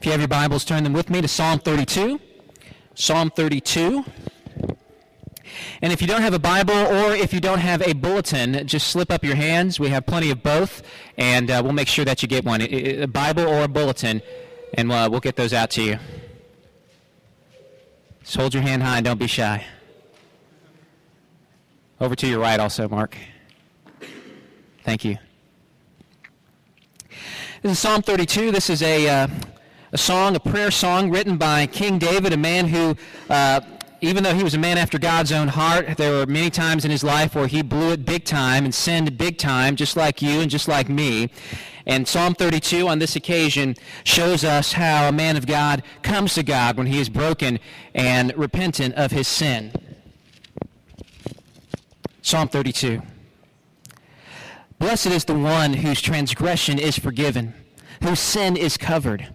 If you have your Bibles, turn them with me to Psalm 32. Psalm 32. And if you don't have a Bible or if you don't have a bulletin, just slip up your hands. We have plenty of both, and uh, we'll make sure that you get one a Bible or a bulletin, and uh, we'll get those out to you. Just hold your hand high and don't be shy. Over to your right, also, Mark. Thank you. This is Psalm 32. This is a, uh, a song, a prayer song written by King David, a man who, uh, even though he was a man after God's own heart, there were many times in his life where he blew it big time and sinned big time, just like you and just like me. And Psalm 32 on this occasion shows us how a man of God comes to God when he is broken and repentant of his sin. Psalm 32. Blessed is the one whose transgression is forgiven, whose sin is covered.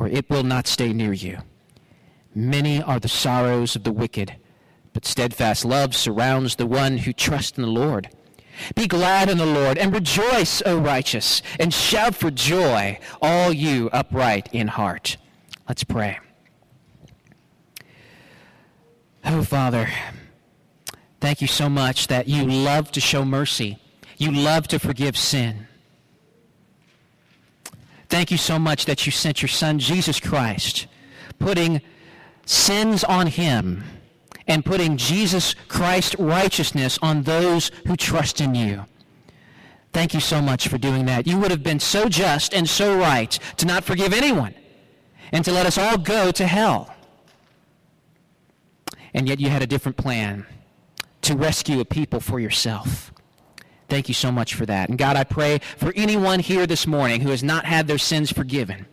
or it will not stay near you. Many are the sorrows of the wicked, but steadfast love surrounds the one who trusts in the Lord. Be glad in the Lord and rejoice, O righteous, and shout for joy, all you upright in heart. Let's pray. Oh, Father, Thank you so much that you love to show mercy. You love to forgive sin. Thank you so much that you sent your son, Jesus Christ, putting sins on him and putting Jesus Christ righteousness on those who trust in you. Thank you so much for doing that. You would have been so just and so right to not forgive anyone and to let us all go to hell. And yet you had a different plan to rescue a people for yourself. Thank you so much for that. And God, I pray for anyone here this morning who has not had their sins forgiven.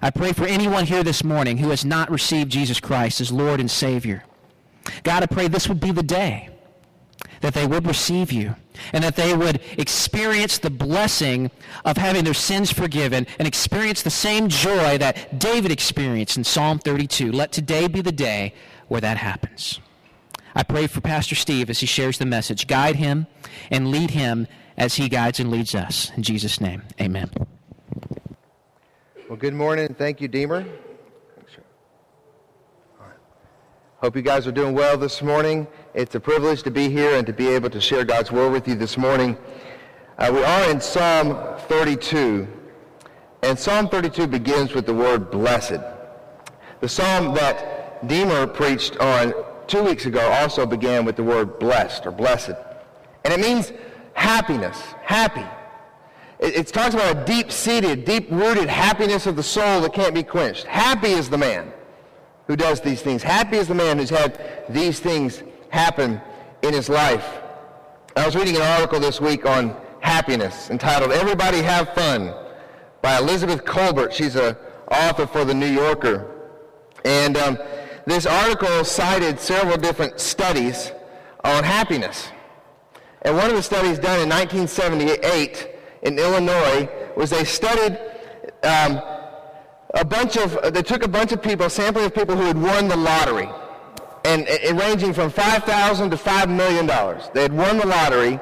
I pray for anyone here this morning who has not received Jesus Christ as Lord and Savior. God, I pray this would be the day that they would receive you and that they would experience the blessing of having their sins forgiven and experience the same joy that David experienced in Psalm 32. Let today be the day where that happens. I pray for Pastor Steve as he shares the message. Guide him and lead him as he guides and leads us. In Jesus' name, amen. Well, good morning. Thank you, Deemer. Hope you guys are doing well this morning. It's a privilege to be here and to be able to share God's word with you this morning. Uh, we are in Psalm 32, and Psalm 32 begins with the word blessed. The psalm that Deemer preached on two weeks ago also began with the word blessed or blessed. And it means happiness, happy. It, it talks about a deep-seated, deep-rooted happiness of the soul that can't be quenched. Happy is the man who does these things. Happy is the man who's had these things happen in his life. I was reading an article this week on happiness entitled Everybody Have Fun by Elizabeth Kolbert. She's an author for The New Yorker. And um, this article cited several different studies on happiness. And one of the studies done in 1978 in Illinois was they studied um, a bunch of, they took a bunch of people, a sampling of people who had won the lottery, and, and ranging from 5,000 to $5 million. They had won the lottery,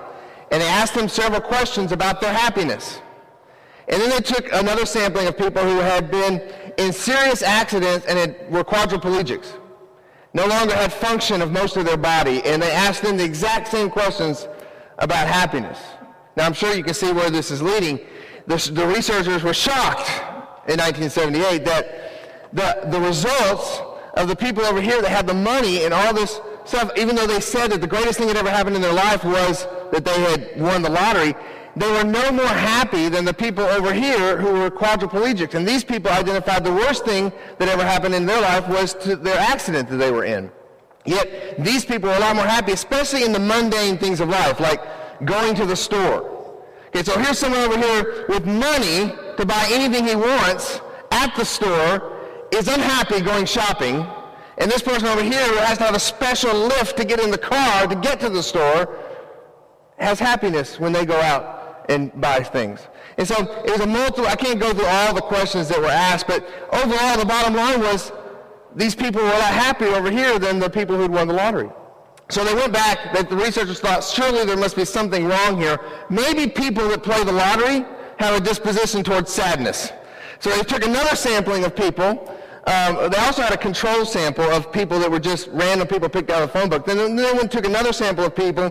and they asked them several questions about their happiness. And then they took another sampling of people who had been in serious accidents and had, were quadriplegics, no longer had function of most of their body, and they asked them the exact same questions about happiness. Now, I'm sure you can see where this is leading. The, the researchers were shocked in 1978 that the, the results of the people over here that had the money and all this stuff, even though they said that the greatest thing that ever happened in their life was that they had won the lottery, they were no more happy than the people over here who were quadriplegics. And these people identified the worst thing that ever happened in their life was their accident that they were in. Yet these people were a lot more happy, especially in the mundane things of life, like going to the store. Okay, so here's someone over here with money to buy anything he wants at the store, is unhappy going shopping, and this person over here who has to have a special lift to get in the car to get to the store has happiness when they go out and buy things. And so it was a multiple, I can't go through all the questions that were asked, but overall the bottom line was these people were a lot happier over here than the people who'd won the lottery. So they went back, that the researchers thought, surely there must be something wrong here. Maybe people that play the lottery have a disposition towards sadness. So they took another sampling of people um, they also had a control sample of people that were just random people picked out of the phone book. Then, they went and took another sample of people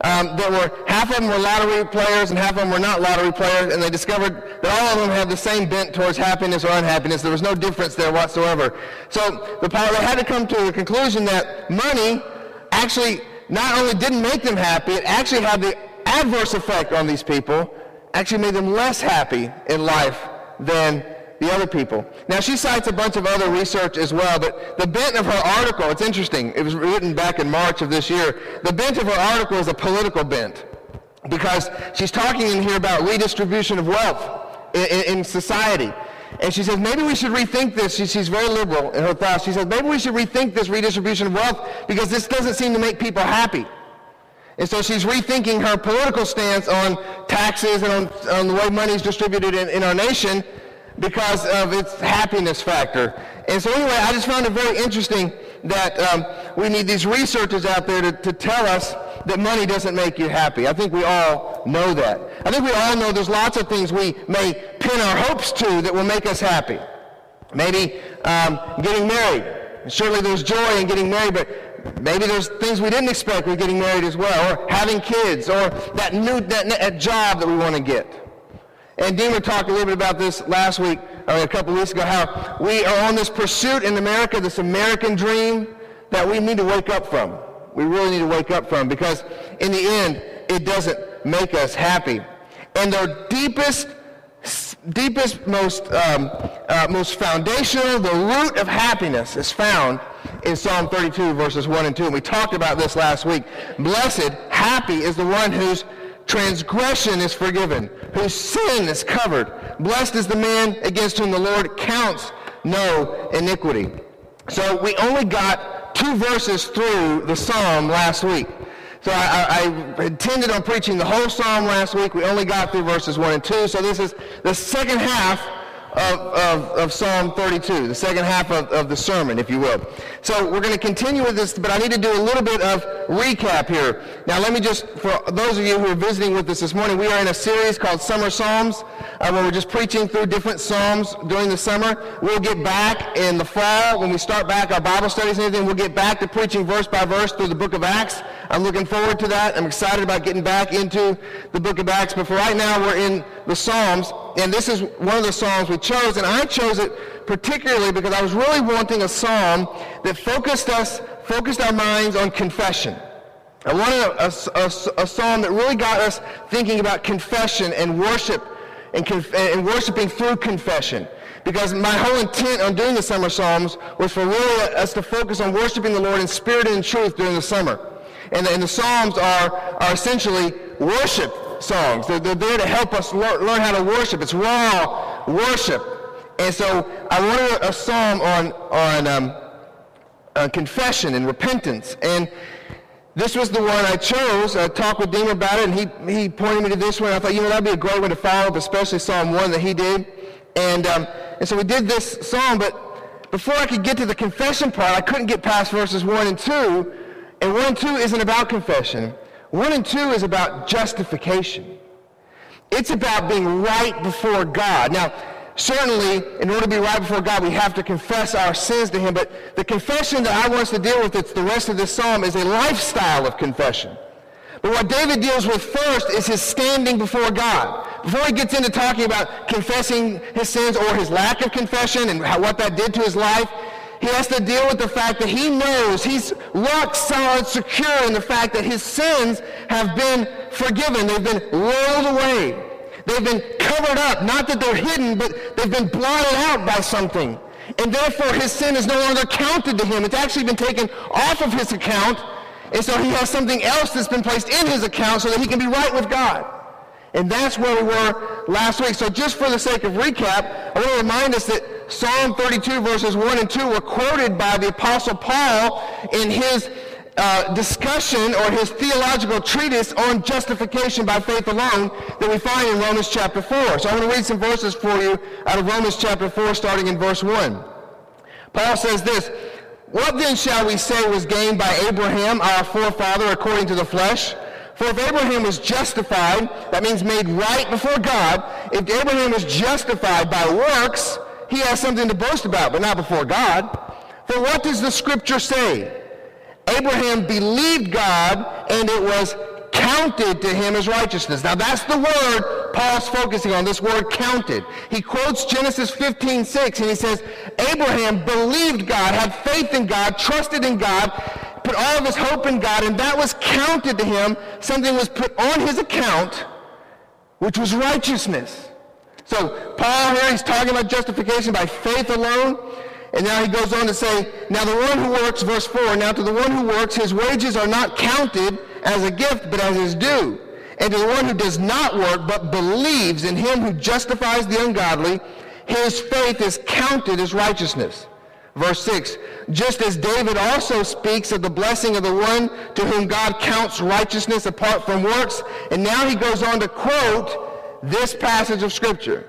um, that were, half of them were lottery players and half of them were not lottery players, and they discovered that all of them had the same bent towards happiness or unhappiness. There was no difference there whatsoever. So the, they had to come to the conclusion that money actually not only didn't make them happy, it actually had the adverse effect on these people, actually made them less happy in life than the other people. Now, she cites a bunch of other research as well, but the bent of her article, it's interesting. It was written back in March of this year. The bent of her article is a political bent because she's talking in here about redistribution of wealth in, in, in society. And she says, maybe we should rethink this. She, she's very liberal in her thoughts. She says, maybe we should rethink this redistribution of wealth because this doesn't seem to make people happy. And so she's rethinking her political stance on taxes and on, on the way money is distributed in, in our nation because of its happiness factor. And so anyway, I just found it very interesting that um, we need these researchers out there to, to tell us that money doesn't make you happy. I think we all know that. I think we all know there's lots of things we may pin our hopes to that will make us happy. Maybe um, getting married. Certainly there's joy in getting married, but maybe there's things we didn't expect with getting married as well, or having kids, or that new that, that job that we want to get. And Deemer talked a little bit about this last week, or a couple weeks ago, how we are on this pursuit in America, this American dream that we need to wake up from. We really need to wake up from because in the end, it doesn't make us happy. And the deepest, deepest, most, um, uh, most foundational, the root of happiness is found in Psalm 32, verses 1 and 2. And we talked about this last week. Blessed, happy is the one whose transgression is forgiven, whose sin is covered. Blessed is the man against whom the Lord counts no iniquity. So we only got two verses through the psalm last week. So I, I, intended on preaching the whole psalm last week. We only got through verses 1 and 2. So this is the second half of, of, of, Psalm 32, the second half of, of the sermon, if you will. So we're going to continue with this, but I need to do a little bit of recap here. Now let me just, for those of you who are visiting with us this morning, we are in a series called Summer Psalms, uh, where we're just preaching through different Psalms during the summer. We'll get back in the fall, when we start back our Bible studies and everything, we'll get back to preaching verse by verse through the book of Acts. I'm looking forward to that. I'm excited about getting back into the book of Acts, but for right now we're in the Psalms, and this is one of the Psalms we chose, and I chose it particularly because I was really wanting a psalm that focused us, focused our minds on confession. I wanted a, a, a, a psalm that really got us thinking about confession and worship and, conf- and worshiping through confession. Because my whole intent on doing the summer psalms was for really us to focus on worshiping the Lord in spirit and in truth during the summer. And the, and the psalms are, are essentially worship songs. They're, they're there to help us learn, learn how to worship. It's raw worship. And so I wanted a, psalm on, on, um, on confession and repentance. And this was the one I chose. I talked with Dean about it, and he, he pointed me to this one. I thought, you know, that'd be a great one to follow up, especially Psalm 1 that he did. And, um, and so we did this psalm, but before I could get to the confession part, I couldn't get past verses 1 and 2. And 1 and 2 isn't about confession. 1 and 2 is about justification. It's about being right before God. Now, certainly, in order to be right before God, we have to confess our sins to Him. But the confession that I want us to deal with, it's the rest of this psalm, is a lifestyle of confession. But what David deals with first is his standing before God. before he gets into talking about confessing his sins or his lack of confession and how, what that did to his life, he has to deal with the fact that he knows he's rock solid, secure in the fact that his sins have been forgiven. They've been rolled away. They've been covered up. Not that they're hidden, but they've been blotted out by something. And therefore his sin is no longer counted to him. It's actually been taken off of his account. And so he has something else that's been placed in his account so that he can be right with God. And that's where we were last week. So just for the sake of recap, I want to remind us that Psalm 32 verses 1 and 2 were quoted by the Apostle Paul in his uh, discussion or his theological treatise on justification by faith alone that we find in Romans chapter 4. So I'm going to read some verses for you out of Romans chapter 4 starting in verse 1. Paul says this, What then shall we say was gained by Abraham, our forefather, according to the flesh? For if Abraham was justified, that means made right before God, if Abraham was justified by works, he has something to boast about, but not before God. For what does the scripture say? Abraham believed God and it was counted to him as righteousness. Now that's the word Paul's focusing on, this word counted. He quotes Genesis 15, 6, and he says, Abraham believed God, had faith in God, trusted in God, put all of his hope in God, and that was counted to him. Something was put on his account, which was righteousness. So Paul here, he's talking about justification by faith alone. And now he goes on to say, now the one who works, verse 4, now to the one who works, his wages are not counted as a gift, but as his due. And to the one who does not work, but believes in him who justifies the ungodly, his faith is counted as righteousness. Verse 6, just as David also speaks of the blessing of the one to whom God counts righteousness apart from works, and now he goes on to quote this passage of Scripture.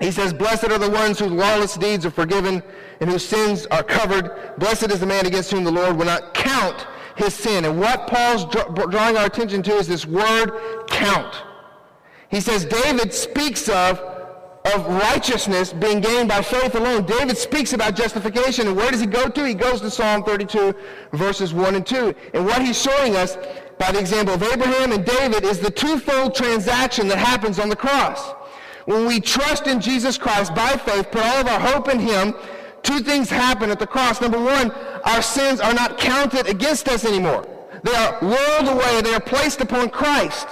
He says, Blessed are the ones whose lawless deeds are forgiven and whose sins are covered. Blessed is the man against whom the Lord will not count his sin. And what Paul's drawing our attention to is this word count. He says David speaks of, of righteousness being gained by faith alone. David speaks about justification. And where does he go to? He goes to Psalm 32, verses 1 and 2. And what he's showing us by the example of Abraham and David is the twofold transaction that happens on the cross. When we trust in Jesus Christ by faith, put all of our hope in him, two things happen at the cross. Number one, our sins are not counted against us anymore. They are rolled away. They are placed upon Christ.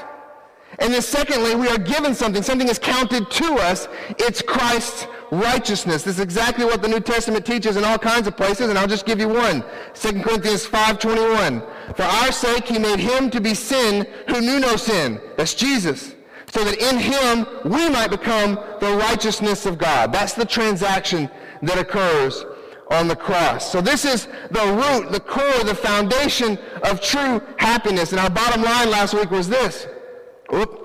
And then secondly, we are given something. Something is counted to us. It's Christ's righteousness. This is exactly what the New Testament teaches in all kinds of places, and I'll just give you one. 2 Corinthians 5.21. For our sake he made him to be sin who knew no sin. That's Jesus so that in him we might become the righteousness of God. That's the transaction that occurs on the cross. So this is the root, the core, the foundation of true happiness. And our bottom line last week was this. Whoop.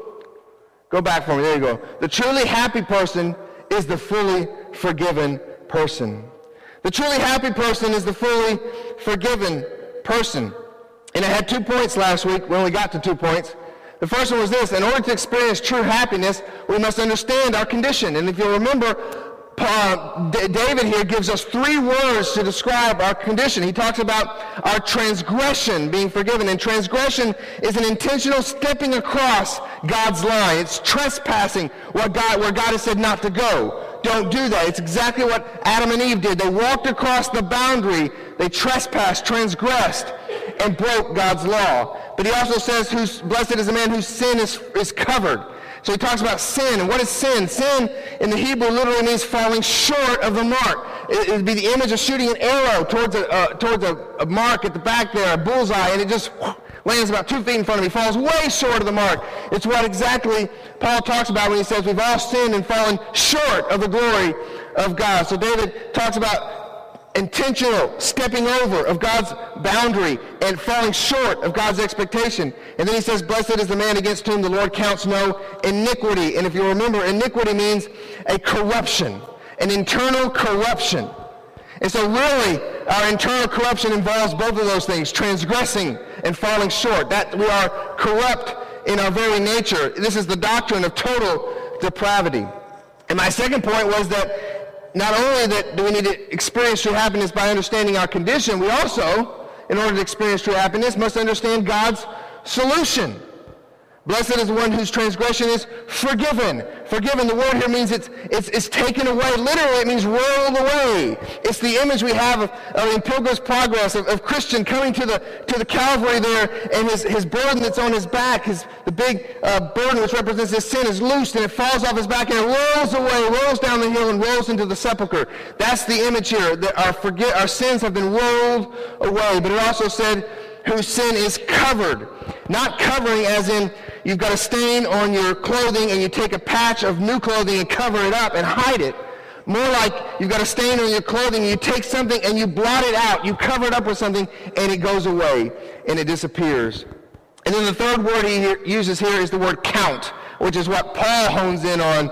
Go back for me. There you go. The truly happy person is the fully forgiven person. The truly happy person is the fully forgiven person. And I had two points last week. We only got to two points. The first one was this. In order to experience true happiness, we must understand our condition. And if you'll remember, uh, David here gives us three words to describe our condition. He talks about our transgression being forgiven. And transgression is an intentional stepping across God's line. It's trespassing what God, where God has said not to go. Don't do that. It's exactly what Adam and Eve did. They walked across the boundary. They trespassed, transgressed, and broke God's law. But he also says, who's, blessed is the man whose sin is, is covered. So he talks about sin. And what is sin? Sin in the Hebrew literally means falling short of the mark. It would be the image of shooting an arrow towards, a, uh, towards a, a, mark at the back there, a bullseye, and it just lands about two feet in front of me, falls way short of the mark. It's what exactly Paul talks about when he says we've all sinned and fallen short of the glory of God. So David talks about intentional stepping over of God's boundary and falling short of God's expectation. And then he says, blessed is the man against whom the Lord counts no iniquity. And if you remember, iniquity means a corruption, an internal corruption. And so really, our internal corruption involves both of those things, transgressing and falling short. That we are corrupt in our very nature. This is the doctrine of total depravity. And my second point was that not only that do we need to experience true happiness by understanding our condition, we also, in order to experience true happiness, must understand God's solution. Blessed is the one whose transgression is forgiven. Forgiven, the word here means it's, it's, it's taken away. Literally, it means rolled away. It's the image we have of, of in Pilgrim's Progress of, of, Christian coming to the, to the Calvary there, and his, his burden that's on his back, his, the big uh, burden which represents his sin, is loosed, and it falls off his back, and it rolls away, rolls down the hill, and rolls into the sepulchre. That's the image here. That our, forget, our sins have been rolled away. But it also said, whose sin is covered. Not covering as in you've got a stain on your clothing and you take a patch of new clothing and cover it up and hide it. More like you've got a stain on your clothing you take something and you blot it out. You cover it up with something and it goes away and it disappears. And then the third word he uses here is the word count, which is what Paul hones in on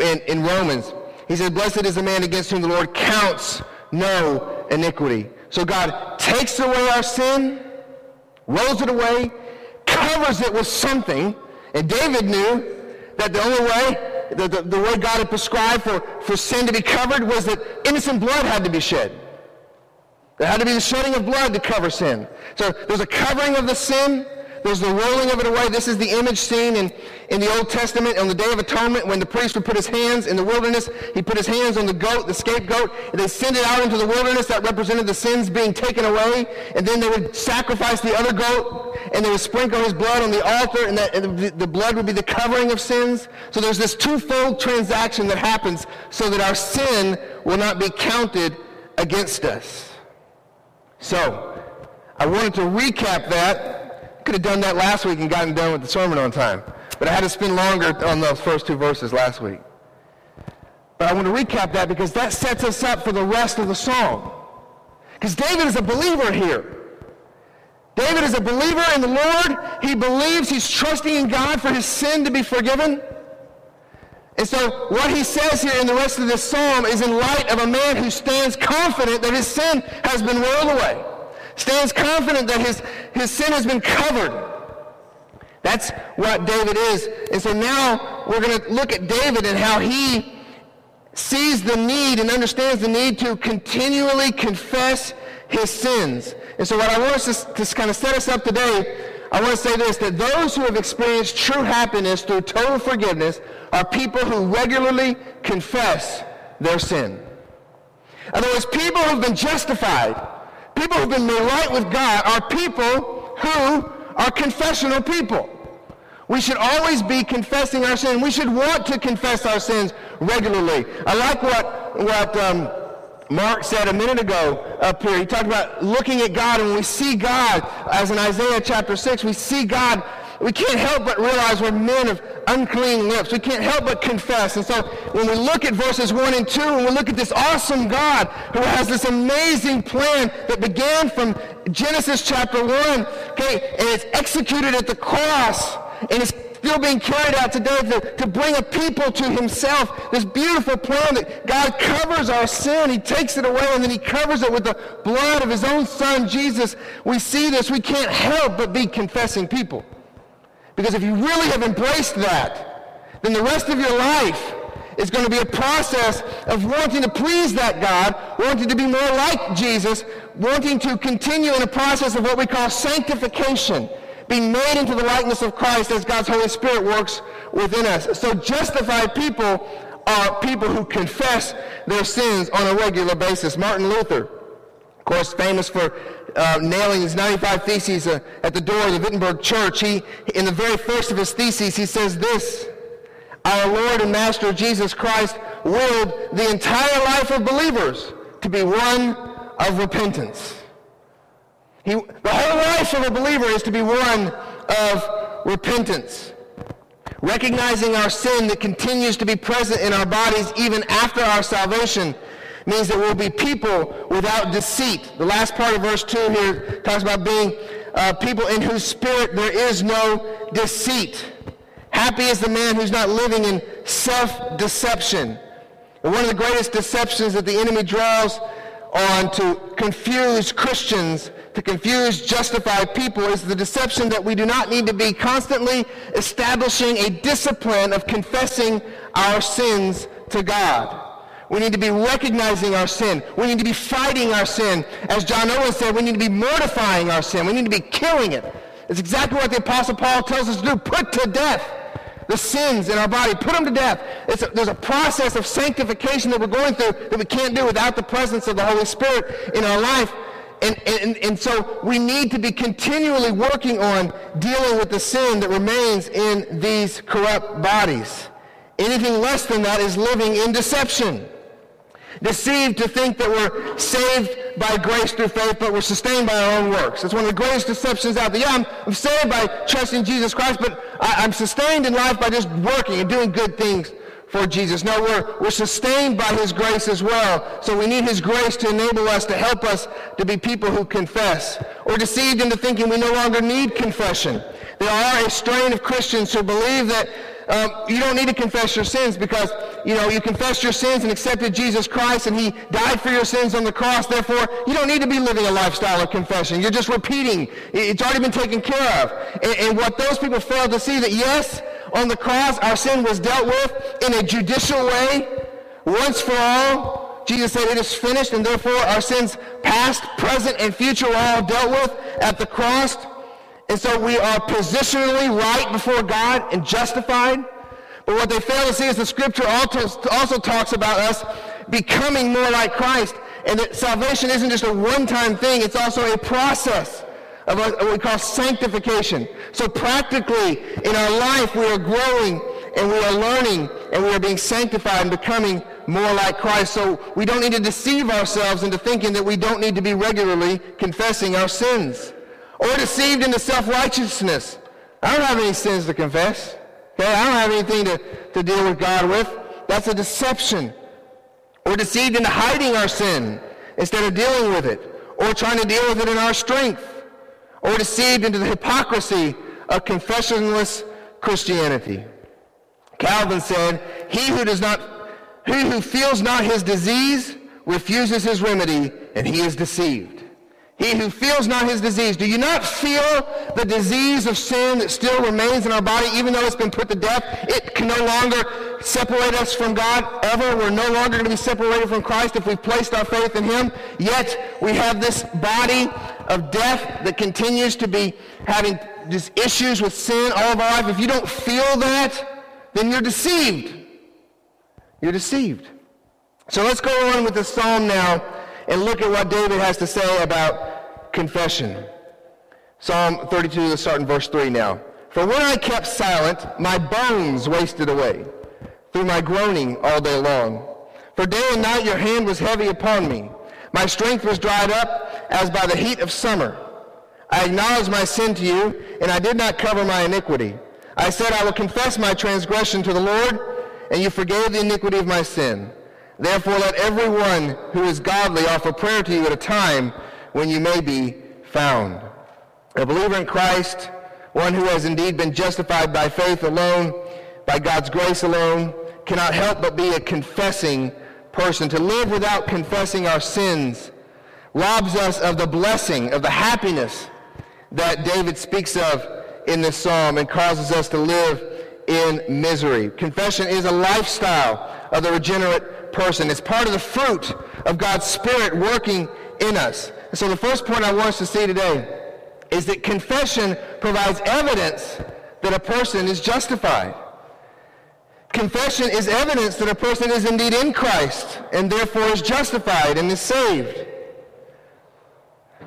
in, in Romans. He said, blessed is the man against whom the Lord counts no iniquity. So God takes away our sin, rolls it away, covers it with something. And David knew that the only way, the, the, the way God had prescribed for, for sin to be covered was that innocent blood had to be shed. There had to be the shedding of blood to cover sin. So there's a covering of the sin, there's the rolling of it away. This is the image seen in, in the Old Testament on the Day of Atonement when the priest would put his hands in the wilderness. He put his hands on the goat, the scapegoat, and they send it out into the wilderness. That represented the sins being taken away. And then they would sacrifice the other goat, and they would sprinkle his blood on the altar, and, that, and the, the blood would be the covering of sins. So there's this twofold transaction that happens so that our sin will not be counted against us. So, I wanted to recap that could have done that last week and gotten done with the sermon on time. But I had to spend longer on those first two verses last week. But I want to recap that because that sets us up for the rest of the song. Because David is a believer here. David is a believer in the Lord. He believes he's trusting in God for his sin to be forgiven. And so what he says here in the rest of this psalm is in light of a man who stands confident that his sin has been rolled away stands confident that his, his sin has been covered. That's what David is. And so now we're going to look at David and how he sees the need and understands the need to continually confess his sins. And so what I want us to, to kind of set us up today, I want to say this, that those who have experienced true happiness through total forgiveness are people who regularly confess their sin. In other words, people who've been justified People who've been made right with God are people who are confessional people. We should always be confessing our sin. We should want to confess our sins regularly. I like what, what um, Mark said a minute ago up here. He talked about looking at God, and we see God, as in Isaiah chapter 6, we see God we can't help but realize we're men of unclean lips. We can't help but confess. And so when we look at verses 1 and 2, and we look at this awesome God who has this amazing plan that began from Genesis chapter 1, okay, and it's executed at the cross, and it's still being carried out today to, to bring a people to himself. This beautiful plan that God covers our sin. He takes it away and then he covers it with the blood of his own son, Jesus. We see this. We can't help but be confessing people. Because if you really have embraced that, then the rest of your life is going to be a process of wanting to please that God, wanting to be more like Jesus, wanting to continue in a process of what we call sanctification, being made into the likeness of Christ as God's Holy Spirit works within us. So justified people are people who confess their sins on a regular basis. Martin Luther, of course, famous for uh, nailing his 95 theses uh, at the door of the Wittenberg church, he, in the very first of his theses, he says this, our Lord and Master Jesus Christ willed the entire life of believers to be one of repentance. He, the whole life of a believer is to be one of repentance. Recognizing our sin that continues to be present in our bodies even after our salvation means that we'll be people without deceit. The last part of verse 2 here talks about being uh, people in whose spirit there is no deceit. Happy is the man who's not living in self-deception. And one of the greatest deceptions that the enemy draws on to confuse Christians, to confuse justified people, is the deception that we do not need to be constantly establishing a discipline of confessing our sins to God. We need to be recognizing our sin. We need to be fighting our sin. As John Owen said, we need to be mortifying our sin. We need to be killing it. It's exactly what the Apostle Paul tells us to do. Put to death the sins in our body. Put them to death. A, there's a process of sanctification that we're going through that we can't do without the presence of the Holy Spirit in our life. And, and, and so we need to be continually working on dealing with the sin that remains in these corrupt bodies. Anything less than that is living in deception. Deceived to think that we're saved by grace through faith, but we're sustained by our own works. That's one of the greatest deceptions out there. Yeah, I'm, I'm saved by trusting Jesus Christ, but I, I'm sustained in life by just working and doing good things for Jesus. No, we're, we're sustained by his grace as well. So we need his grace to enable us, to help us to be people who confess. Or deceived into thinking we no longer need confession. There are a strain of Christians who believe that um, you don't need to confess your sins because, you know, you confessed your sins and accepted Jesus Christ and he died for your sins on the cross. Therefore, you don't need to be living a lifestyle of confession. You're just repeating. It's already been taken care of. And, and what those people fail to see that, yes, on the cross, our sin was dealt with in a judicial way, once for all. Jesus said, it is finished, and therefore our sins past, present, and future are all dealt with at the cross. And so we are positionally right before God and justified. But what they fail to see is the scripture also, talks about us becoming more like Christ. And that salvation isn't just a one-time thing, it's also a process of what we call sanctification. So practically in our life we are growing and we are learning and we are being sanctified and becoming more like Christ. So we don't need to deceive ourselves into thinking that we don't need to be regularly confessing our sins or deceived into self-righteousness. I don't have any sins to confess. Okay? I don't have anything to, to deal with God with. That's a deception. We're deceived into hiding our sin instead of dealing with it. Or trying to deal with it in our strength. Or deceived into the hypocrisy of confessionless Christianity. Calvin said, he who does not, he who feels not his disease refuses his remedy, and he is deceived. He who feels not his disease. Do you not feel the disease of sin that still remains in our body, even though it's been put to death? It can no longer separate us from God ever. We're no longer going to be separated from Christ if we've placed our faith in him. Yet we have this body of death that continues to be having just issues with sin all of our life. If you don't feel that, then you're deceived. You're deceived. So let's go on with the psalm now and look at what David has to say about confession. Psalm 32, let's start in verse 3 now. For when I kept silent, my bones wasted away through my groaning all day long. For day and night your hand was heavy upon me. My strength was dried up as by the heat of summer. I acknowledged my sin to you, and I did not cover my iniquity. I said, I will confess my transgression to the Lord, and you forgave the iniquity of my sin. Therefore, let everyone who is godly offer prayer to you at a time when you may be found. A believer in Christ, one who has indeed been justified by faith alone, by God's grace alone, cannot help but be a confessing person. To live without confessing our sins robs us of the blessing, of the happiness that David speaks of in this psalm and causes us to live in misery. Confession is a lifestyle of the regenerate person. It's part of the fruit of God's Spirit working in us. So the first point I want us to see today is that confession provides evidence that a person is justified. Confession is evidence that a person is indeed in Christ and therefore is justified and is saved.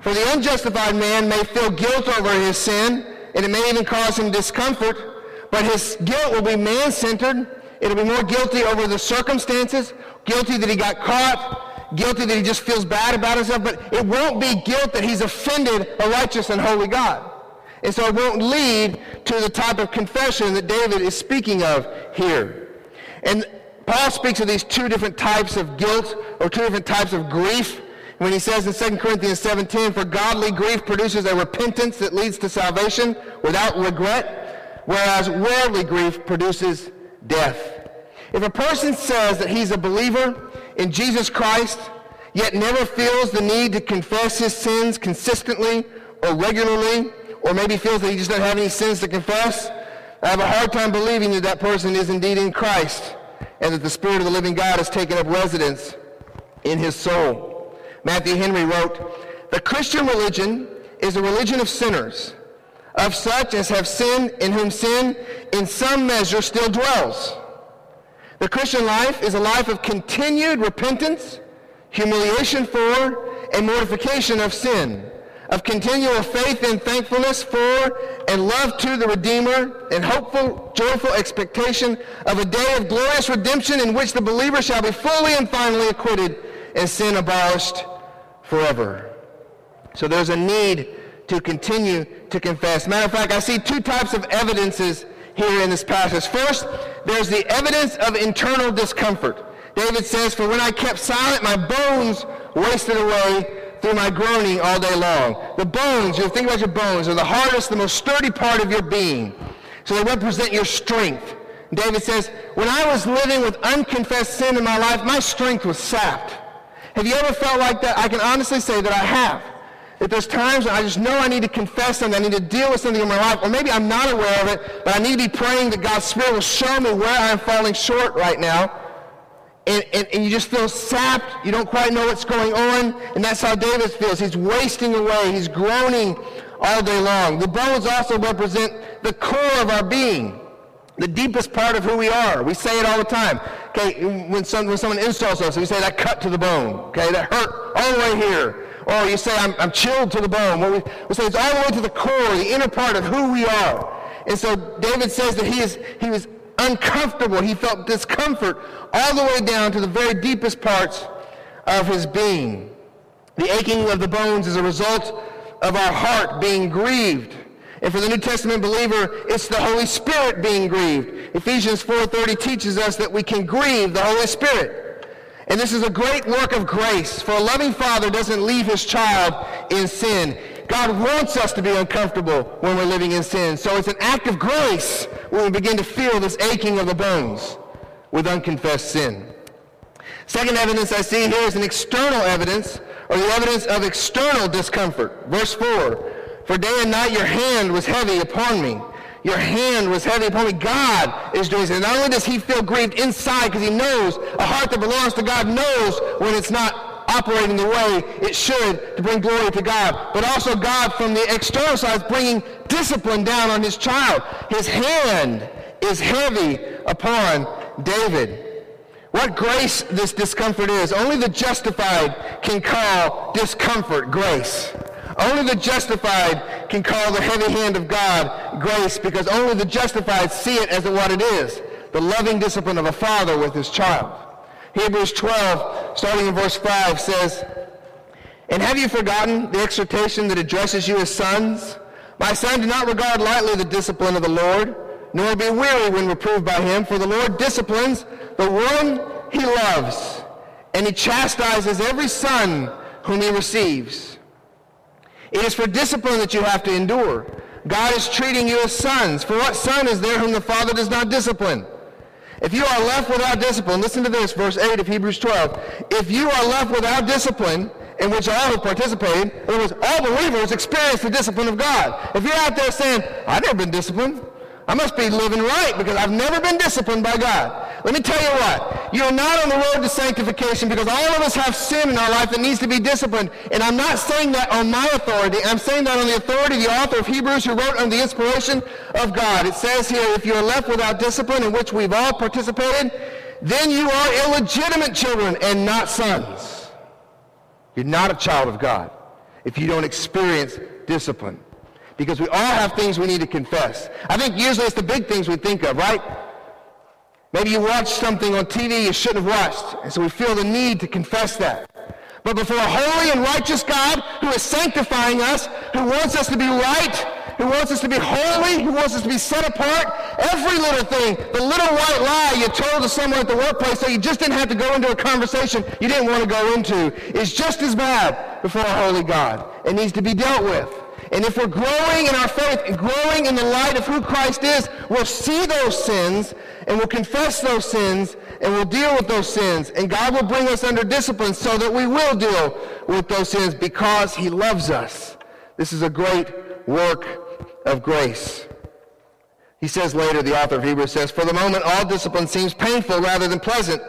For the unjustified man may feel guilt over his sin, and it may even cause him discomfort, but his guilt will be man-centered It'll be more guilty over the circumstances, guilty that he got caught, guilty that he just feels bad about himself, but it won't be guilt that he's offended a righteous and holy God. And so it won't lead to the type of confession that David is speaking of here. And Paul speaks of these two different types of guilt or two different types of grief when he says in 2 Corinthians 7:10, for godly grief produces a repentance that leads to salvation without regret, whereas worldly grief produces death. If a person says that he's a believer in Jesus Christ, yet never feels the need to confess his sins consistently or regularly, or maybe feels that he just doesn't have any sins to confess, I have a hard time believing that that person is indeed in Christ and that the Spirit of the living God has taken up residence in his soul. Matthew Henry wrote, The Christian religion is a religion of sinners, of such as have sinned, in whom sin in some measure still dwells. The Christian life is a life of continued repentance, humiliation for, and mortification of sin, of continual faith and thankfulness for, and love to the Redeemer, and hopeful, joyful expectation of a day of glorious redemption in which the believer shall be fully and finally acquitted and sin abolished forever. So there's a need to continue to confess. Matter of fact, I see two types of evidences here in this passage. First, there's the evidence of internal discomfort. David says, For when I kept silent, my bones wasted away through my groaning all day long. The bones, you think about your bones, are the hardest, the most sturdy part of your being. So they represent your strength. David says, When I was living with unconfessed sin in my life, my strength was sapped. Have you ever felt like that? I can honestly say that I have. If there's times when I just know I need to confess something, I need to deal with something in my life, or maybe I'm not aware of it, but I need to be praying that God's Spirit will show me where I'm falling short right now. And, and, and, you just feel sapped. You don't quite know what's going on. And that's how David feels. He's wasting away. He's groaning all day long. The bones also represent the core of our being, the deepest part of who we are. We say it all the time. Okay, when, some, when someone insults us, we say that cut to the bone. Okay, that hurt all the way here. Or you say, I'm, I'm chilled to the bone. Well, we, we say it's all the way to the core, the inner part of who we are. And so David says that he, is, he was uncomfortable. He felt discomfort all the way down to the very deepest parts of his being. The aching of the bones is a result of our heart being grieved. And for the New Testament believer, it's the Holy Spirit being grieved. Ephesians 4.30 teaches us that we can grieve the Holy Spirit. And this is a great work of grace, for a loving father doesn't leave his child in sin. God wants us to be uncomfortable when we're living in sin. So it's an act of grace when we begin to feel this aching of the bones with unconfessed sin. Second evidence I see here is an external evidence, or the evidence of external discomfort. Verse 4, For day and night your hand was heavy upon me. Your hand was heavy upon me. God is doing this. Not only does he feel grieved inside because he knows a heart that belongs to God knows when it's not operating the way it should to bring glory to God, but also God from the external side is bringing discipline down on his child. His hand is heavy upon David. What grace this discomfort is. Only the justified can call discomfort grace. Only the justified can call the heavy hand of God grace because only the justified see it as what it is, the loving discipline of a father with his child. Hebrews 12, starting in verse 5, says, And have you forgotten the exhortation that addresses you as sons? My son, do not regard lightly the discipline of the Lord, nor be weary when reproved by him, for the Lord disciplines the one he loves, and he chastises every son whom he receives. It is for discipline that you have to endure. God is treating you as sons. For what son is there whom the Father does not discipline? If you are left without discipline, listen to this, verse 8 of Hebrews 12. If you are left without discipline, in which all have participated, other words, all believers experience the discipline of God. If you're out there saying, I've never been disciplined, I must be living right because I've never been disciplined by God. Let me tell you what. You're not on the road to sanctification because all of us have sin in our life that needs to be disciplined. And I'm not saying that on my authority. I'm saying that on the authority of the author of Hebrews who wrote under the inspiration of God. It says here, if you're left without discipline in which we've all participated, then you are illegitimate children and not sons. You're not a child of God if you don't experience discipline because we all have things we need to confess. I think usually it's the big things we think of, right? Maybe you watched something on TV you shouldn't have watched, and so we feel the need to confess that. But before a holy and righteous God who is sanctifying us, who wants us to be right, who wants us to be holy, who wants us to be set apart, every little thing, the little white lie you told to someone at the workplace so you just didn't have to go into a conversation you didn't want to go into, is just as bad before a holy God. It needs to be dealt with. And if we're growing in our faith growing in the light of who Christ is, we'll see those sins and we'll confess those sins and we'll deal with those sins. And God will bring us under discipline so that we will deal with those sins because he loves us. This is a great work of grace. He says later, the author of Hebrews says, For the moment all discipline seems painful rather than pleasant,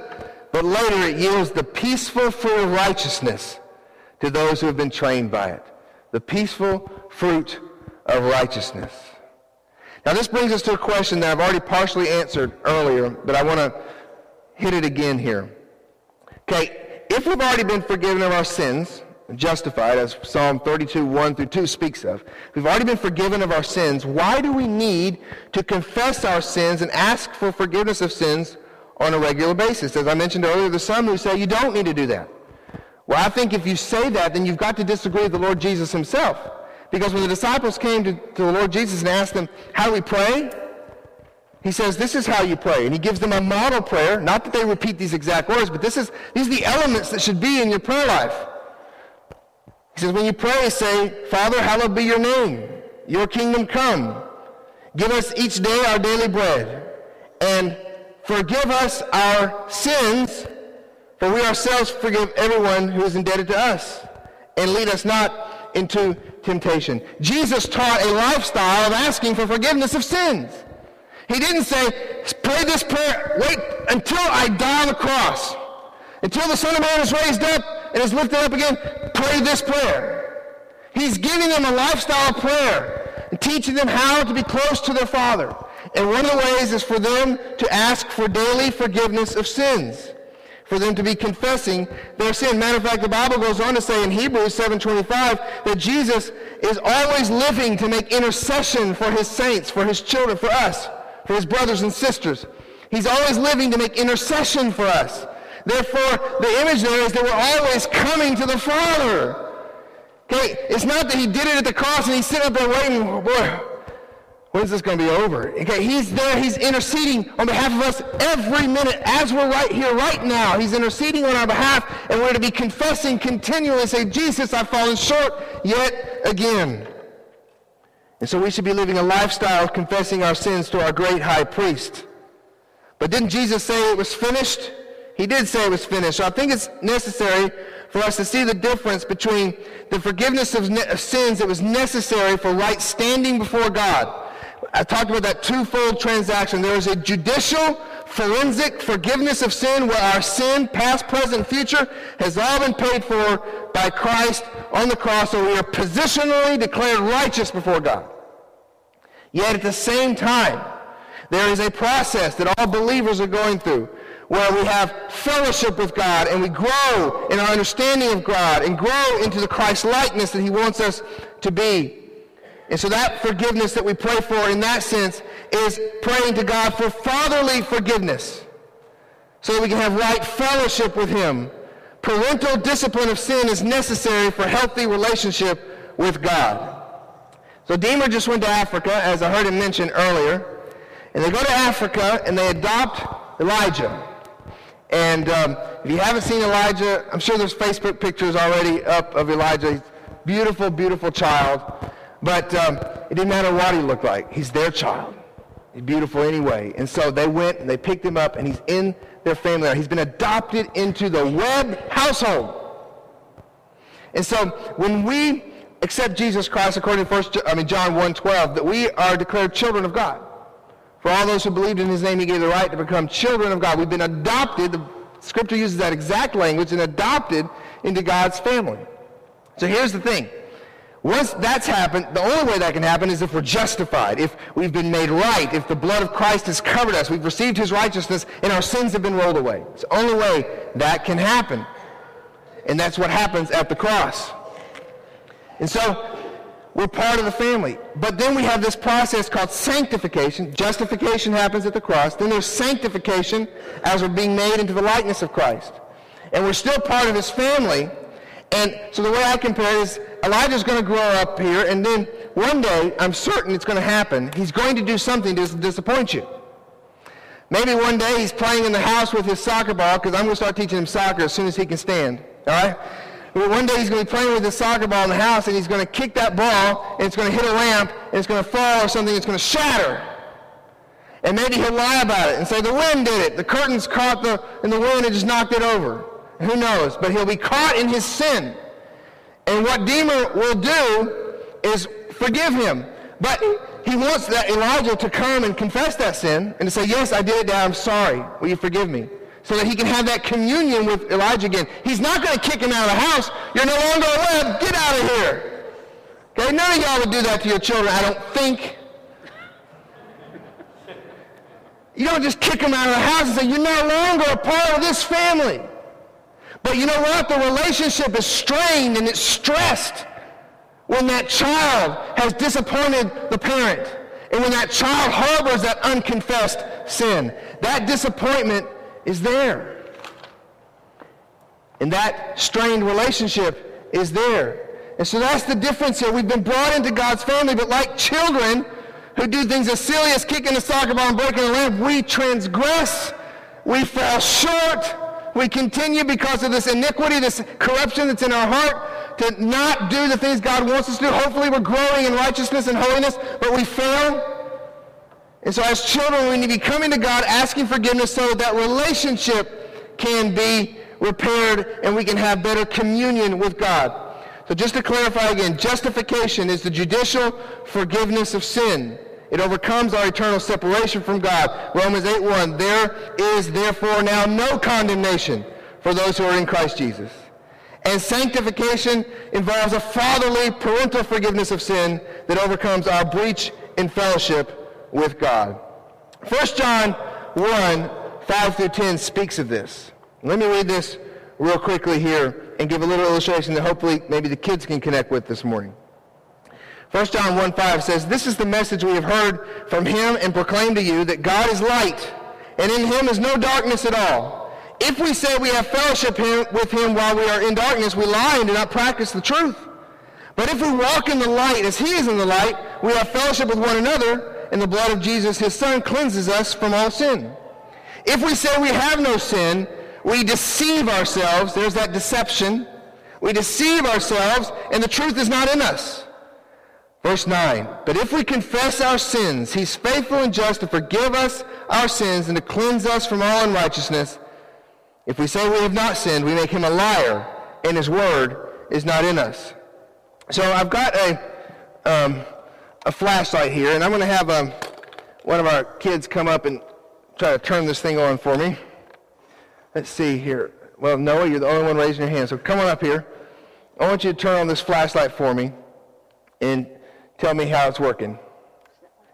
but later it yields the peaceful fruit of righteousness to those who have been trained by it the peaceful fruit of righteousness. Now, this brings us to a question that I've already partially answered earlier, but I want to hit it again here. Okay, if we've already been forgiven of our sins, justified, as Psalm 32, 1 through 2 speaks of, we've already been forgiven of our sins, why do we need to confess our sins and ask for forgiveness of sins on a regular basis? As I mentioned earlier, there's some who say you don't need to do that. Well, I think if you say that, then you've got to disagree with the Lord Jesus himself. Because when the disciples came to, to the Lord Jesus and asked him, how do we pray? He says, this is how you pray. And he gives them a model prayer. Not that they repeat these exact words, but this is, these are the elements that should be in your prayer life. He says, when you pray, say, Father, hallowed be your name. Your kingdom come. Give us each day our daily bread. And forgive us our sins, for we ourselves forgive everyone who is indebted to us. And lead us not into temptation. Jesus taught a lifestyle of asking for forgiveness of sins. He didn't say, pray this prayer, wait until I die on the cross. Until the Son of Man is raised up and is lifted up again, pray this prayer. He's giving them a lifestyle of prayer and teaching them how to be close to their Father. And one of the ways is for them to ask for daily forgiveness of sins for them to be confessing their sin. Matter of fact, the Bible goes on to say in Hebrews 7.25 that Jesus is always living to make intercession for his saints, for his children, for us, for his brothers and sisters. He's always living to make intercession for us. Therefore, the image there is that we're always coming to the Father. Okay, it's not that he did it at the cross and he's sitting up there waiting, boy, When's this going to be over? Okay, he's there. He's interceding on behalf of us every minute as we're right here, right now. He's interceding on our behalf, and we're to be confessing continually, say, Jesus, I've fallen short yet again. And so we should be living a lifestyle of confessing our sins to our great high priest. But didn't Jesus say it was finished? He did say it was finished. So I think it's necessary for us to see the difference between the forgiveness of, ne- of sins that was necessary for right standing before God I talked about that twofold transaction. There is a judicial, forensic forgiveness of sin where our sin, past, present, future, has all been paid for by Christ on the cross, so we are positionally declared righteous before God. Yet at the same time, there is a process that all believers are going through where we have fellowship with God and we grow in our understanding of God and grow into the Christ likeness that he wants us to be. And so that forgiveness that we pray for in that sense is praying to God for fatherly forgiveness so that we can have right fellowship with him. Parental discipline of sin is necessary for healthy relationship with God. So Deemer just went to Africa, as I heard him mention earlier. And they go to Africa and they adopt Elijah. And um, if you haven't seen Elijah, I'm sure there's Facebook pictures already up of Elijah. Beautiful, beautiful child. But um, it didn't matter what he looked like. He's their child. He's beautiful anyway. And so they went and they picked him up, and he's in their family. He's been adopted into the Webb household. And so when we accept Jesus Christ, according to first, I mean John 1:12, that we are declared children of God. For all those who believed in his name, he gave the right to become children of God. We've been adopted, the scripture uses that exact language, and adopted into God's family. So here's the thing. Once that's happened, the only way that can happen is if we're justified, if we've been made right, if the blood of Christ has covered us, we've received his righteousness, and our sins have been rolled away. It's the only way that can happen. And that's what happens at the cross. And so we're part of the family. But then we have this process called sanctification. Justification happens at the cross. Then there's sanctification as we're being made into the likeness of Christ. And we're still part of his family. And so the way I compare it is Elijah's going to grow up here, and then one day, I'm certain it's going to happen, he's going to do something to disappoint you. Maybe one day he's playing in the house with his soccer ball, because I'm going to start teaching him soccer as soon as he can stand. All right? One day he's going to be playing with his soccer ball in the house, and he's going to kick that ball, and it's going to hit a lamp, and it's going to fall or something, it's going to shatter. And maybe he'll lie about it and say, the wind did it. The curtains caught the, in the wind and just knocked it over. Who knows? But he'll be caught in his sin. And what Deemer will do is forgive him. But he wants that Elijah to come and confess that sin and to say, yes, I did it, Dad, I'm sorry. Will you forgive me? So that he can have that communion with Elijah again. He's not going to kick him out of the house. You're no longer alive. Get out of here. Okay, none of y'all would do that to your children, I don't think. You don't just kick them out of the house and say, you're no longer a part of this family. But you know what? The relationship is strained and it's stressed when that child has disappointed the parent and when that child harbors that unconfessed sin. That disappointment is there. And that strained relationship is there. And so that's the difference here. We've been brought into God's family, but like children, who do things as silly as kicking a soccer ball and breaking a lamp, we transgress, we fall short, we continue because of this iniquity, this corruption that's in our heart, to not do the things God wants us to do. Hopefully we're growing in righteousness and holiness, but we fail. And so as children, we need to be coming to God, asking forgiveness so that, relationship can be repaired and we can have better communion with God. So just to clarify again, justification is the judicial forgiveness of sin. It overcomes our eternal separation from God. Romans 8.1, there is therefore now no condemnation for those who are in Christ Jesus. And sanctification involves a fatherly parental forgiveness of sin that overcomes our breach in fellowship with God. 1 John 1, 5 through 10 speaks of this. Let me read this real quickly here and give a little illustration that hopefully maybe the kids can connect with this morning. 1 John 1 5 says, This is the message we have heard from him and proclaim to you that God is light, and in him is no darkness at all. If we say we have fellowship with him while we are in darkness, we lie and do not practice the truth. But if we walk in the light as he is in the light, we have fellowship with one another, and the blood of Jesus, his son, cleanses us from all sin. If we say we have no sin, we deceive ourselves. There's that deception. We deceive ourselves, and the truth is not in us. Verse 9, but if we confess our sins, he's faithful and just to forgive us our sins and to cleanse us from all unrighteousness. If we say we have not sinned, we make him a liar, and his word is not in us. So I've got a, um, a flashlight here, and I'm going to have um, one of our kids come up and try to turn this thing on for me. Let's see here. Well, Noah, you're the only one raising your hand, so come on up here. I want you to turn on this flashlight for me and Tell me how it's working.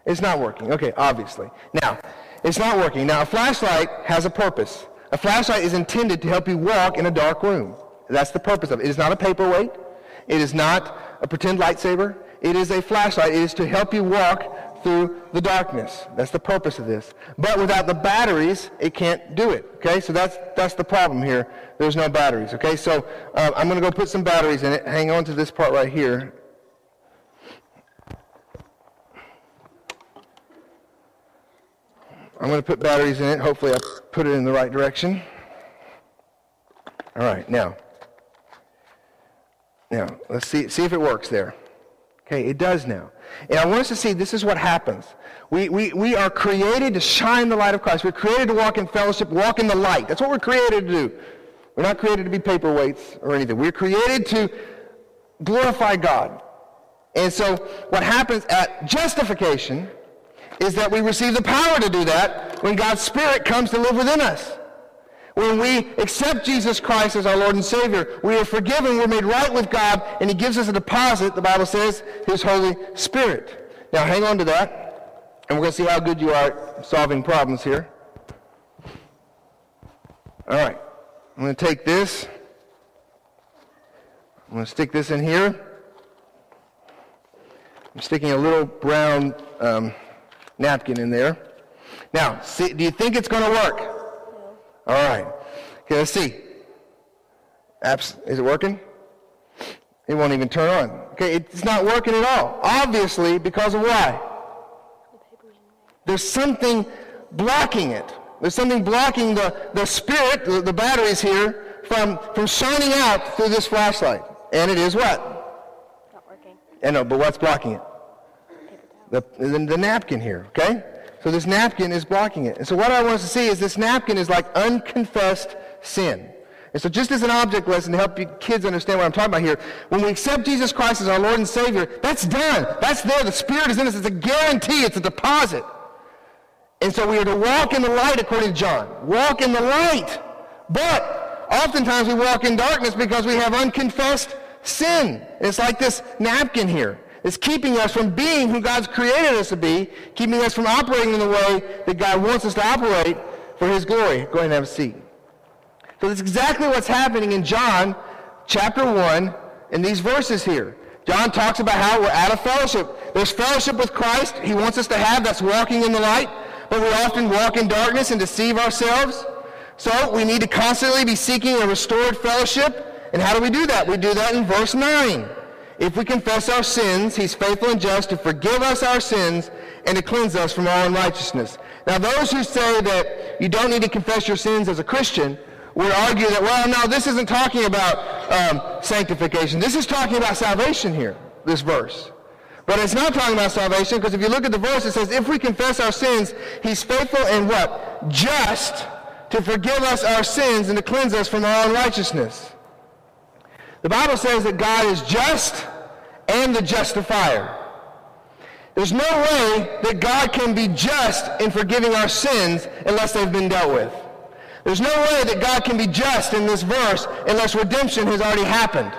It's not working. Okay, obviously. Now, it's not working. Now, a flashlight has a purpose. A flashlight is intended to help you walk in a dark room. That's the purpose of it. It is not a paperweight. It is not a pretend lightsaber. It is a flashlight. It is to help you walk through the darkness. That's the purpose of this. But without the batteries, it can't do it. Okay, so that's that's the problem here. There's no batteries. Okay, so uh, I'm going to go put some batteries in it. Hang on to this part right here. I'm going to put batteries in it. Hopefully I put it in the right direction. All right, now. Now, let's see, see if it works there. Okay, it does now. And I want us to see this is what happens. We, we, we are created to shine the light of Christ. We're created to walk in fellowship, walk in the light. That's what we're created to do. We're not created to be paperweights or anything. We're created to glorify God. And so what happens at justification is that we receive the power to do that when God's Spirit comes to live within us. When we accept Jesus Christ as our Lord and Savior, we are forgiven, we're made right with God, and He gives us a deposit, the Bible says, His Holy Spirit. Now hang on to that, and we're going to see how good you are at solving problems here. All right. I'm going to take this. I'm going to stick this in here. I'm sticking a little brown um, napkin in there. Now, see, do you think it's going to work? No. All right. Okay, let's see. Apps, is it working? It won't even turn on. Okay, it's not working at all. Obviously, because of why? There's something blocking it. There's something blocking the, the spirit, the, the batteries here, from, from shining out through this flashlight. And it is what? Not working. I know, but what's blocking it? The, the, the napkin here, okay? So this napkin is blocking it. And so what I want us to see is this napkin is like unconfessed sin. And so just as an object lesson to help you kids understand what I'm talking about here, when we accept Jesus Christ as our Lord and Savior, that's done. That's there. The Spirit is in us. It's a guarantee. It's a deposit. And so we are to walk in the light according to John. Walk in the light. But oftentimes we walk in darkness because we have unconfessed sin. It's like this napkin here. It's keeping us from being who God's created us to be, keeping us from operating in the way that God wants us to operate for his glory. Go ahead and have a seat. So that's exactly what's happening in John chapter 1 in these verses here. John talks about how we're out of fellowship. There's fellowship with Christ he wants us to have. That's walking in the light. But we often walk in darkness and deceive ourselves. So we need to constantly be seeking a restored fellowship. And how do we do that? We do that in verse 9. If we confess our sins, he's faithful and just to forgive us our sins and to cleanse us from all unrighteousness. Now, those who say that you don't need to confess your sins as a Christian would argue that, well, no, this isn't talking about um, sanctification. This is talking about salvation here, this verse. But it's not talking about salvation because if you look at the verse, it says, if we confess our sins, he's faithful and what? Just to forgive us our sins and to cleanse us from all unrighteousness. The Bible says that God is just and the justifier. There's no way that God can be just in forgiving our sins unless they've been dealt with. There's no way that God can be just in this verse unless redemption has already happened.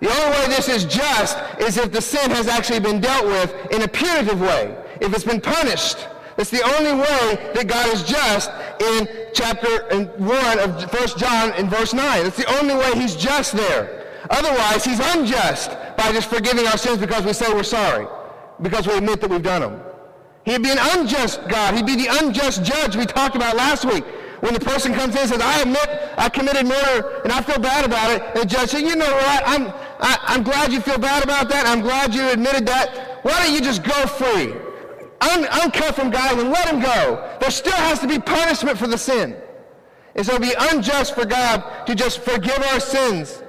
The only way this is just is if the sin has actually been dealt with in a punitive way, if it's been punished. That's the only way that God is just in chapter 1 of 1 John in verse 9. That's the only way he's just there. Otherwise, he's unjust by just forgiving our sins because we say we're sorry, because we admit that we've done them. He'd be an unjust God. He'd be the unjust judge we talked about last week. When the person comes in and says, I admit I committed murder and I feel bad about it, and the judge says, you know what, I'm, I, I'm glad you feel bad about that. I'm glad you admitted that. Why don't you just go free? Un- uncut from God and let him go. There still has to be punishment for the sin. And so it would be unjust for God to just forgive our sins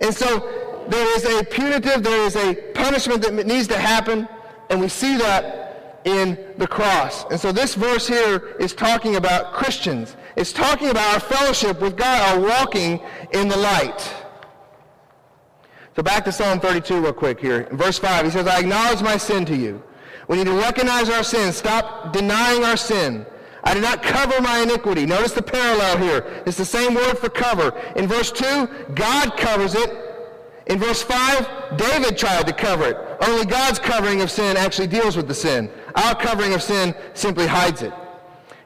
and so there is a punitive, there is a punishment that needs to happen, and we see that in the cross. And so this verse here is talking about Christians. It's talking about our fellowship with God, our walking in the light. So back to Psalm 32 real quick here. In verse 5, he says, I acknowledge my sin to you. We need to recognize our sin. Stop denying our sin. I did not cover my iniquity. Notice the parallel here. It's the same word for cover. In verse 2, God covers it. In verse 5, David tried to cover it. Only God's covering of sin actually deals with the sin. Our covering of sin simply hides it.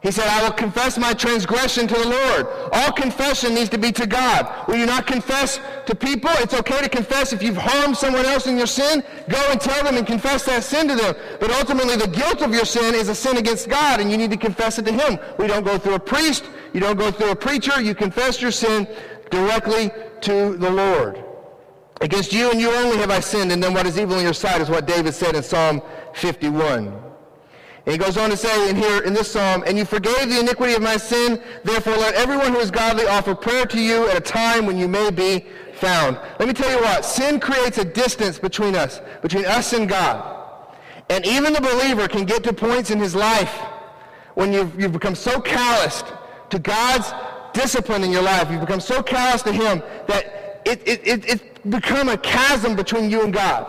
He said, I will confess my transgression to the Lord. All confession needs to be to God. Will you not confess to people? It's okay to confess if you've harmed someone else in your sin. Go and tell them and confess that sin to them. But ultimately, the guilt of your sin is a sin against God, and you need to confess it to Him. We don't go through a priest. You don't go through a preacher. You confess your sin directly to the Lord. Against you and you only have I sinned, and then what is evil in your sight is what David said in Psalm 51. And he goes on to say in here in this psalm, and you forgave the iniquity of my sin, therefore let everyone who is godly offer prayer to you at a time when you may be found. Let me tell you what, sin creates a distance between us, between us and God. And even the believer can get to points in his life when you've, you've become so calloused to God's discipline in your life, you've become so callous to him that it, it, it, it's become a chasm between you and God.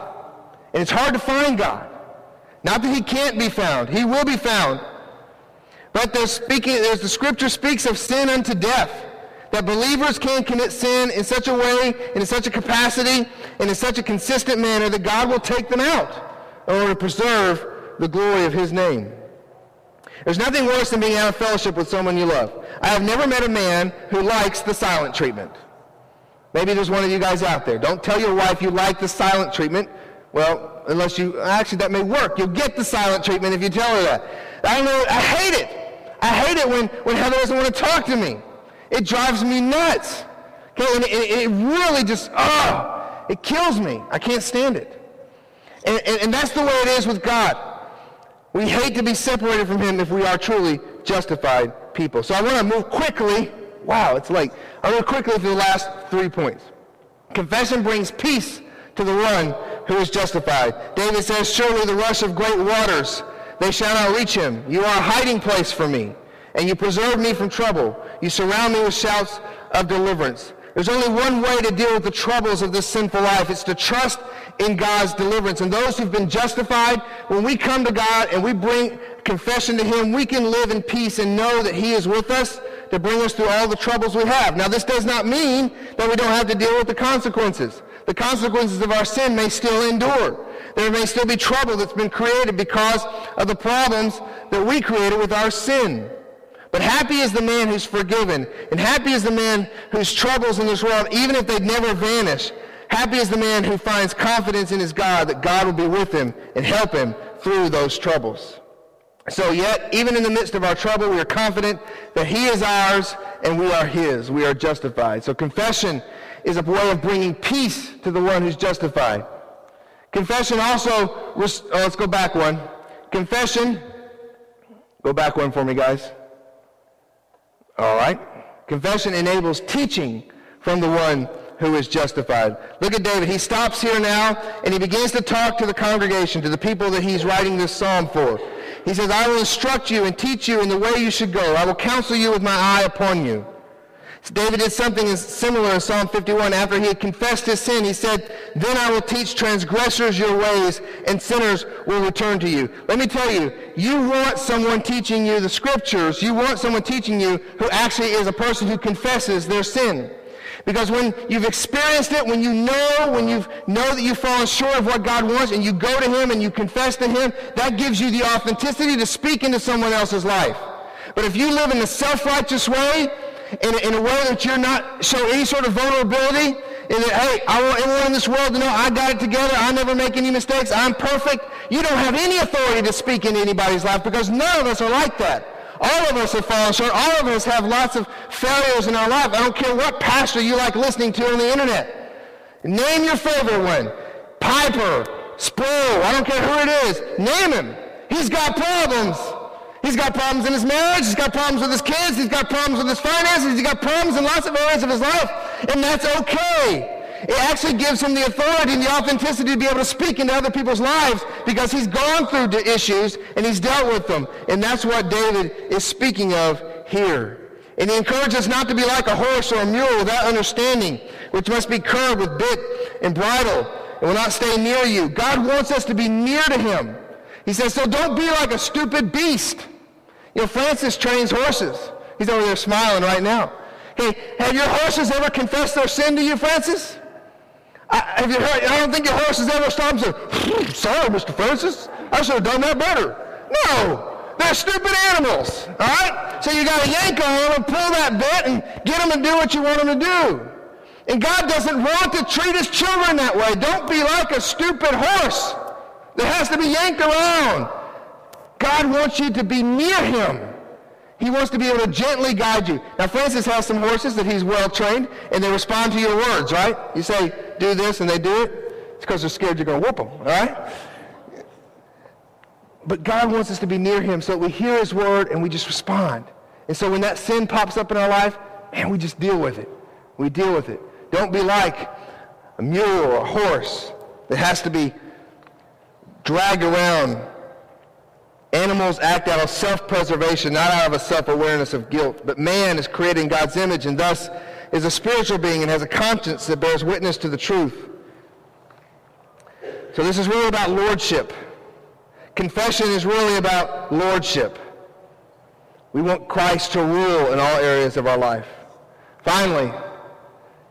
And it's hard to find God. Not that he can't be found. He will be found. But there's speaking, as the scripture speaks of sin unto death, that believers can commit sin in such a way, and in such a capacity, and in such a consistent manner that God will take them out in order to preserve the glory of his name. There's nothing worse than being out of fellowship with someone you love. I have never met a man who likes the silent treatment. Maybe there's one of you guys out there. Don't tell your wife you like the silent treatment. Well, unless you, actually that may work. You'll get the silent treatment if you tell her that. I know, I hate it. I hate it when, when Heather doesn't want to talk to me. It drives me nuts. Okay, and it, it really just, oh, it kills me. I can't stand it. And, and, and that's the way it is with God. We hate to be separated from him if we are truly justified people. So I want to move quickly. Wow, it's late. I want to quickly through the last three points. Confession brings peace to the one who is justified. David says, Surely the rush of great waters, they shall not reach him. You are a hiding place for me, and you preserve me from trouble. You surround me with shouts of deliverance. There's only one way to deal with the troubles of this sinful life. It's to trust in God's deliverance. And those who've been justified, when we come to God and we bring confession to him, we can live in peace and know that he is with us to bring us through all the troubles we have. Now, this does not mean that we don't have to deal with the consequences. The consequences of our sin may still endure. There may still be trouble that's been created because of the problems that we created with our sin. But happy is the man who's forgiven, and happy is the man whose troubles in this world, even if they'd never vanish, happy is the man who finds confidence in his God that God will be with him and help him through those troubles. So yet, even in the midst of our trouble, we are confident that he is ours and we are his. We are justified. So confession is a way of bringing peace to the one who's justified. Confession also, oh, let's go back one. Confession, go back one for me, guys. All right? Confession enables teaching from the one who is justified. Look at David. He stops here now and he begins to talk to the congregation, to the people that he's writing this psalm for. He says, I will instruct you and teach you in the way you should go. I will counsel you with my eye upon you. David did something similar in Psalm 51. After he had confessed his sin, he said, Then I will teach transgressors your ways, and sinners will return to you. Let me tell you, you want someone teaching you the scriptures. You want someone teaching you who actually is a person who confesses their sin. Because when you've experienced it, when you know, when you know that you've fallen short of what God wants, and you go to Him and you confess to Him, that gives you the authenticity to speak into someone else's life. But if you live in a self-righteous way, in, in a way that you're not show any sort of vulnerability, and that, hey, I want everyone in this world to know I got it together, I never make any mistakes, I'm perfect, you don't have any authority to speak into anybody's life because none of us are like that. All of us have fallen short. All of us have lots of failures in our life. I don't care what pastor you like listening to on the internet. Name your favorite one. Piper, Sproul, I don't care who it is. Name him. He's got problems. He's got problems in his marriage. He's got problems with his kids. He's got problems with his finances. He's got problems in lots of areas of his life. And that's okay. It actually gives him the authority and the authenticity to be able to speak into other people's lives because he's gone through the issues and he's dealt with them. And that's what David is speaking of here. And he encourages us not to be like a horse or a mule without understanding, which must be curbed with bit and bridle and will not stay near you. God wants us to be near to him. He says, so don't be like a stupid beast. You know, Francis trains horses. He's over there smiling right now. Hey, have your horses ever confessed their sin to you, Francis? I, have you heard, I don't think your horse has ever stopped and said, hmm, sorry, Mr. Francis, I should have done that better. No, they're stupid animals, all right? So you got to yank on them and pull that bit and get them to do what you want them to do. And God doesn't want to treat his children that way. Don't be like a stupid horse that has to be yanked around. God wants you to be near him. He wants to be able to gently guide you. Now, Francis has some horses that he's well trained, and they respond to your words, right? You say, do this, and they do it. It's because they're scared you're going to whoop them, all right? But God wants us to be near him so that we hear his word and we just respond. And so when that sin pops up in our life, man, we just deal with it. We deal with it. Don't be like a mule or a horse that has to be dragged around Animals act out of self-preservation, not out of a self-awareness of guilt. But man is created in God's image and thus is a spiritual being and has a conscience that bears witness to the truth. So this is really about lordship. Confession is really about lordship. We want Christ to rule in all areas of our life. Finally,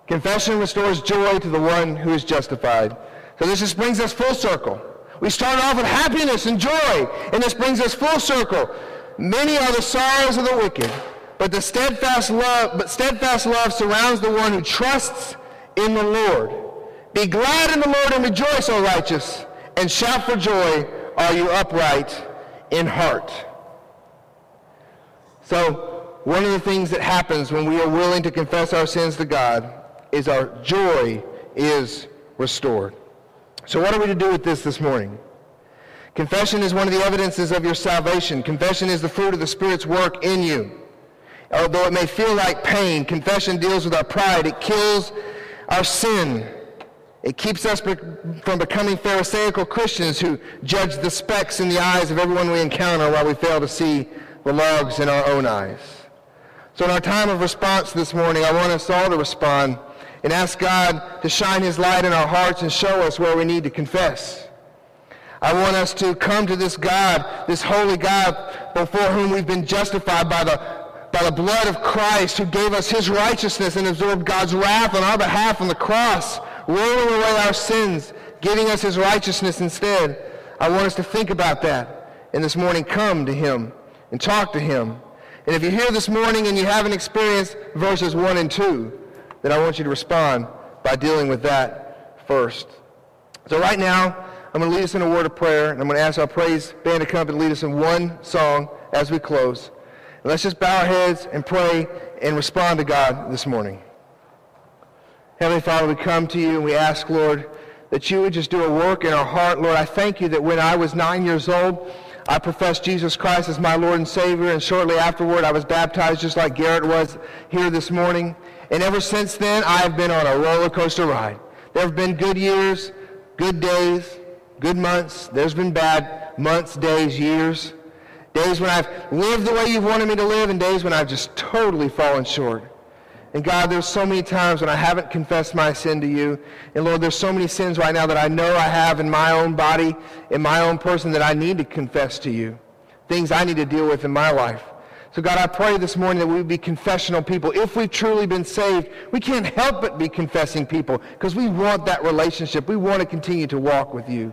confession restores joy to the one who is justified. So this just brings us full circle. We started off with happiness and joy, and this brings us full circle. Many are the sorrows of the wicked, but the steadfast love, but steadfast love surrounds the one who trusts in the Lord. Be glad in the Lord and rejoice, O righteous, and shout for joy, all you upright in heart. So, one of the things that happens when we are willing to confess our sins to God is our joy is restored. So what are we to do with this this morning? Confession is one of the evidences of your salvation. Confession is the fruit of the Spirit's work in you. Although it may feel like pain, confession deals with our pride. It kills our sin. It keeps us from becoming Pharisaical Christians who judge the specks in the eyes of everyone we encounter while we fail to see the logs in our own eyes. So in our time of response this morning, I want us all to respond and ask God to shine his light in our hearts and show us where we need to confess. I want us to come to this God, this holy God, before whom we've been justified by the, by the blood of Christ, who gave us his righteousness and absorbed God's wrath on our behalf on the cross, rolling away our sins, giving us his righteousness instead. I want us to think about that. And this morning, come to him and talk to him. And if you're here this morning and you haven't experienced verses 1 and 2, then I want you to respond by dealing with that first. So right now, I'm going to lead us in a word of prayer, and I'm going to ask our praise band to come and lead us in one song as we close. And let's just bow our heads and pray and respond to God this morning. Heavenly Father, we come to you and we ask, Lord, that you would just do a work in our heart. Lord, I thank you that when I was nine years old, I professed Jesus Christ as my Lord and Savior, and shortly afterward I was baptized just like Garrett was here this morning. And ever since then, I have been on a roller coaster ride. There have been good years, good days, good months. There's been bad months, days, years. Days when I've lived the way you've wanted me to live, and days when I've just totally fallen short. And God, there's so many times when I haven't confessed my sin to you. And Lord, there's so many sins right now that I know I have in my own body, in my own person, that I need to confess to you. Things I need to deal with in my life. So God, I pray this morning that we would be confessional people. If we've truly been saved, we can't help but be confessing people because we want that relationship. We want to continue to walk with you.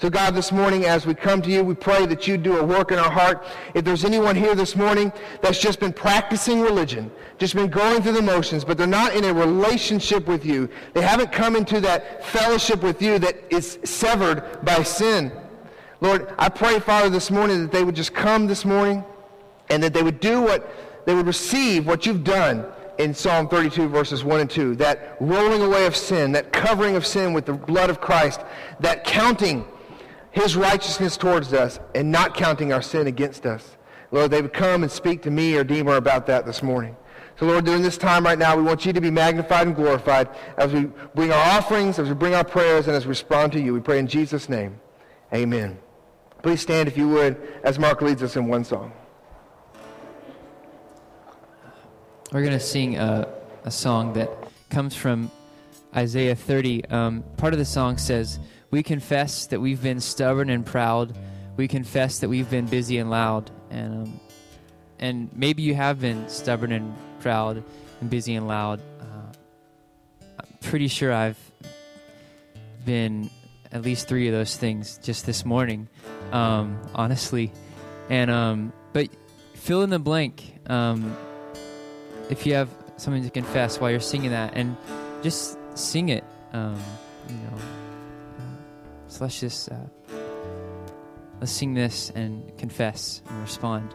So God, this morning as we come to you, we pray that you do a work in our heart. If there's anyone here this morning that's just been practicing religion, just been going through the motions, but they're not in a relationship with you, they haven't come into that fellowship with you that is severed by sin. Lord, I pray, Father, this morning that they would just come this morning and that they would do what, they would receive what you've done in Psalm 32, verses 1 and 2. That rolling away of sin, that covering of sin with the blood of Christ, that counting his righteousness towards us and not counting our sin against us. Lord, they would come and speak to me or Deemer about that this morning. So, Lord, during this time right now, we want you to be magnified and glorified as we bring our offerings, as we bring our prayers, and as we respond to you. We pray in Jesus' name. Amen. Please stand, if you would, as Mark leads us in one song. We're going to sing a, a, song that comes from Isaiah 30. Um, part of the song says, we confess that we've been stubborn and proud. We confess that we've been busy and loud. And, um, and maybe you have been stubborn and proud and busy and loud. Uh, I'm pretty sure I've been at least three of those things just this morning, um, honestly. And um, but fill in the blank um, if you have something to confess while you're singing that, and just sing it. Um, you know, so let's just uh, let's sing this and confess and respond.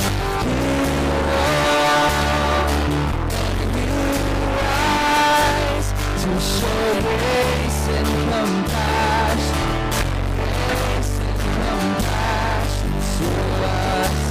show grace and compassion, grace and compassion to us.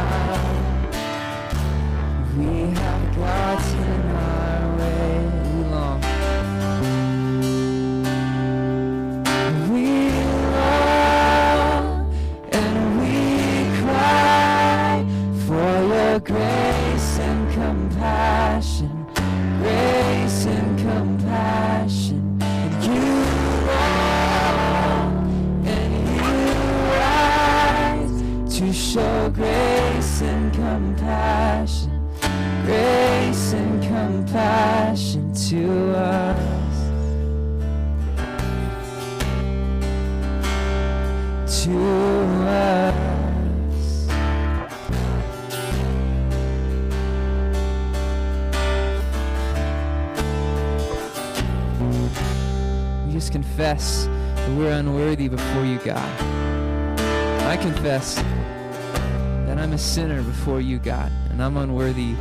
I'm a sinner before you, God, and I'm unworthy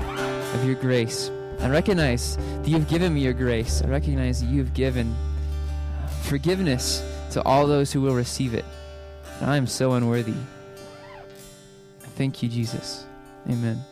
of your grace. I recognize that you've given me your grace. I recognize that you've given uh, forgiveness to all those who will receive it. And I am so unworthy. Thank you, Jesus. Amen.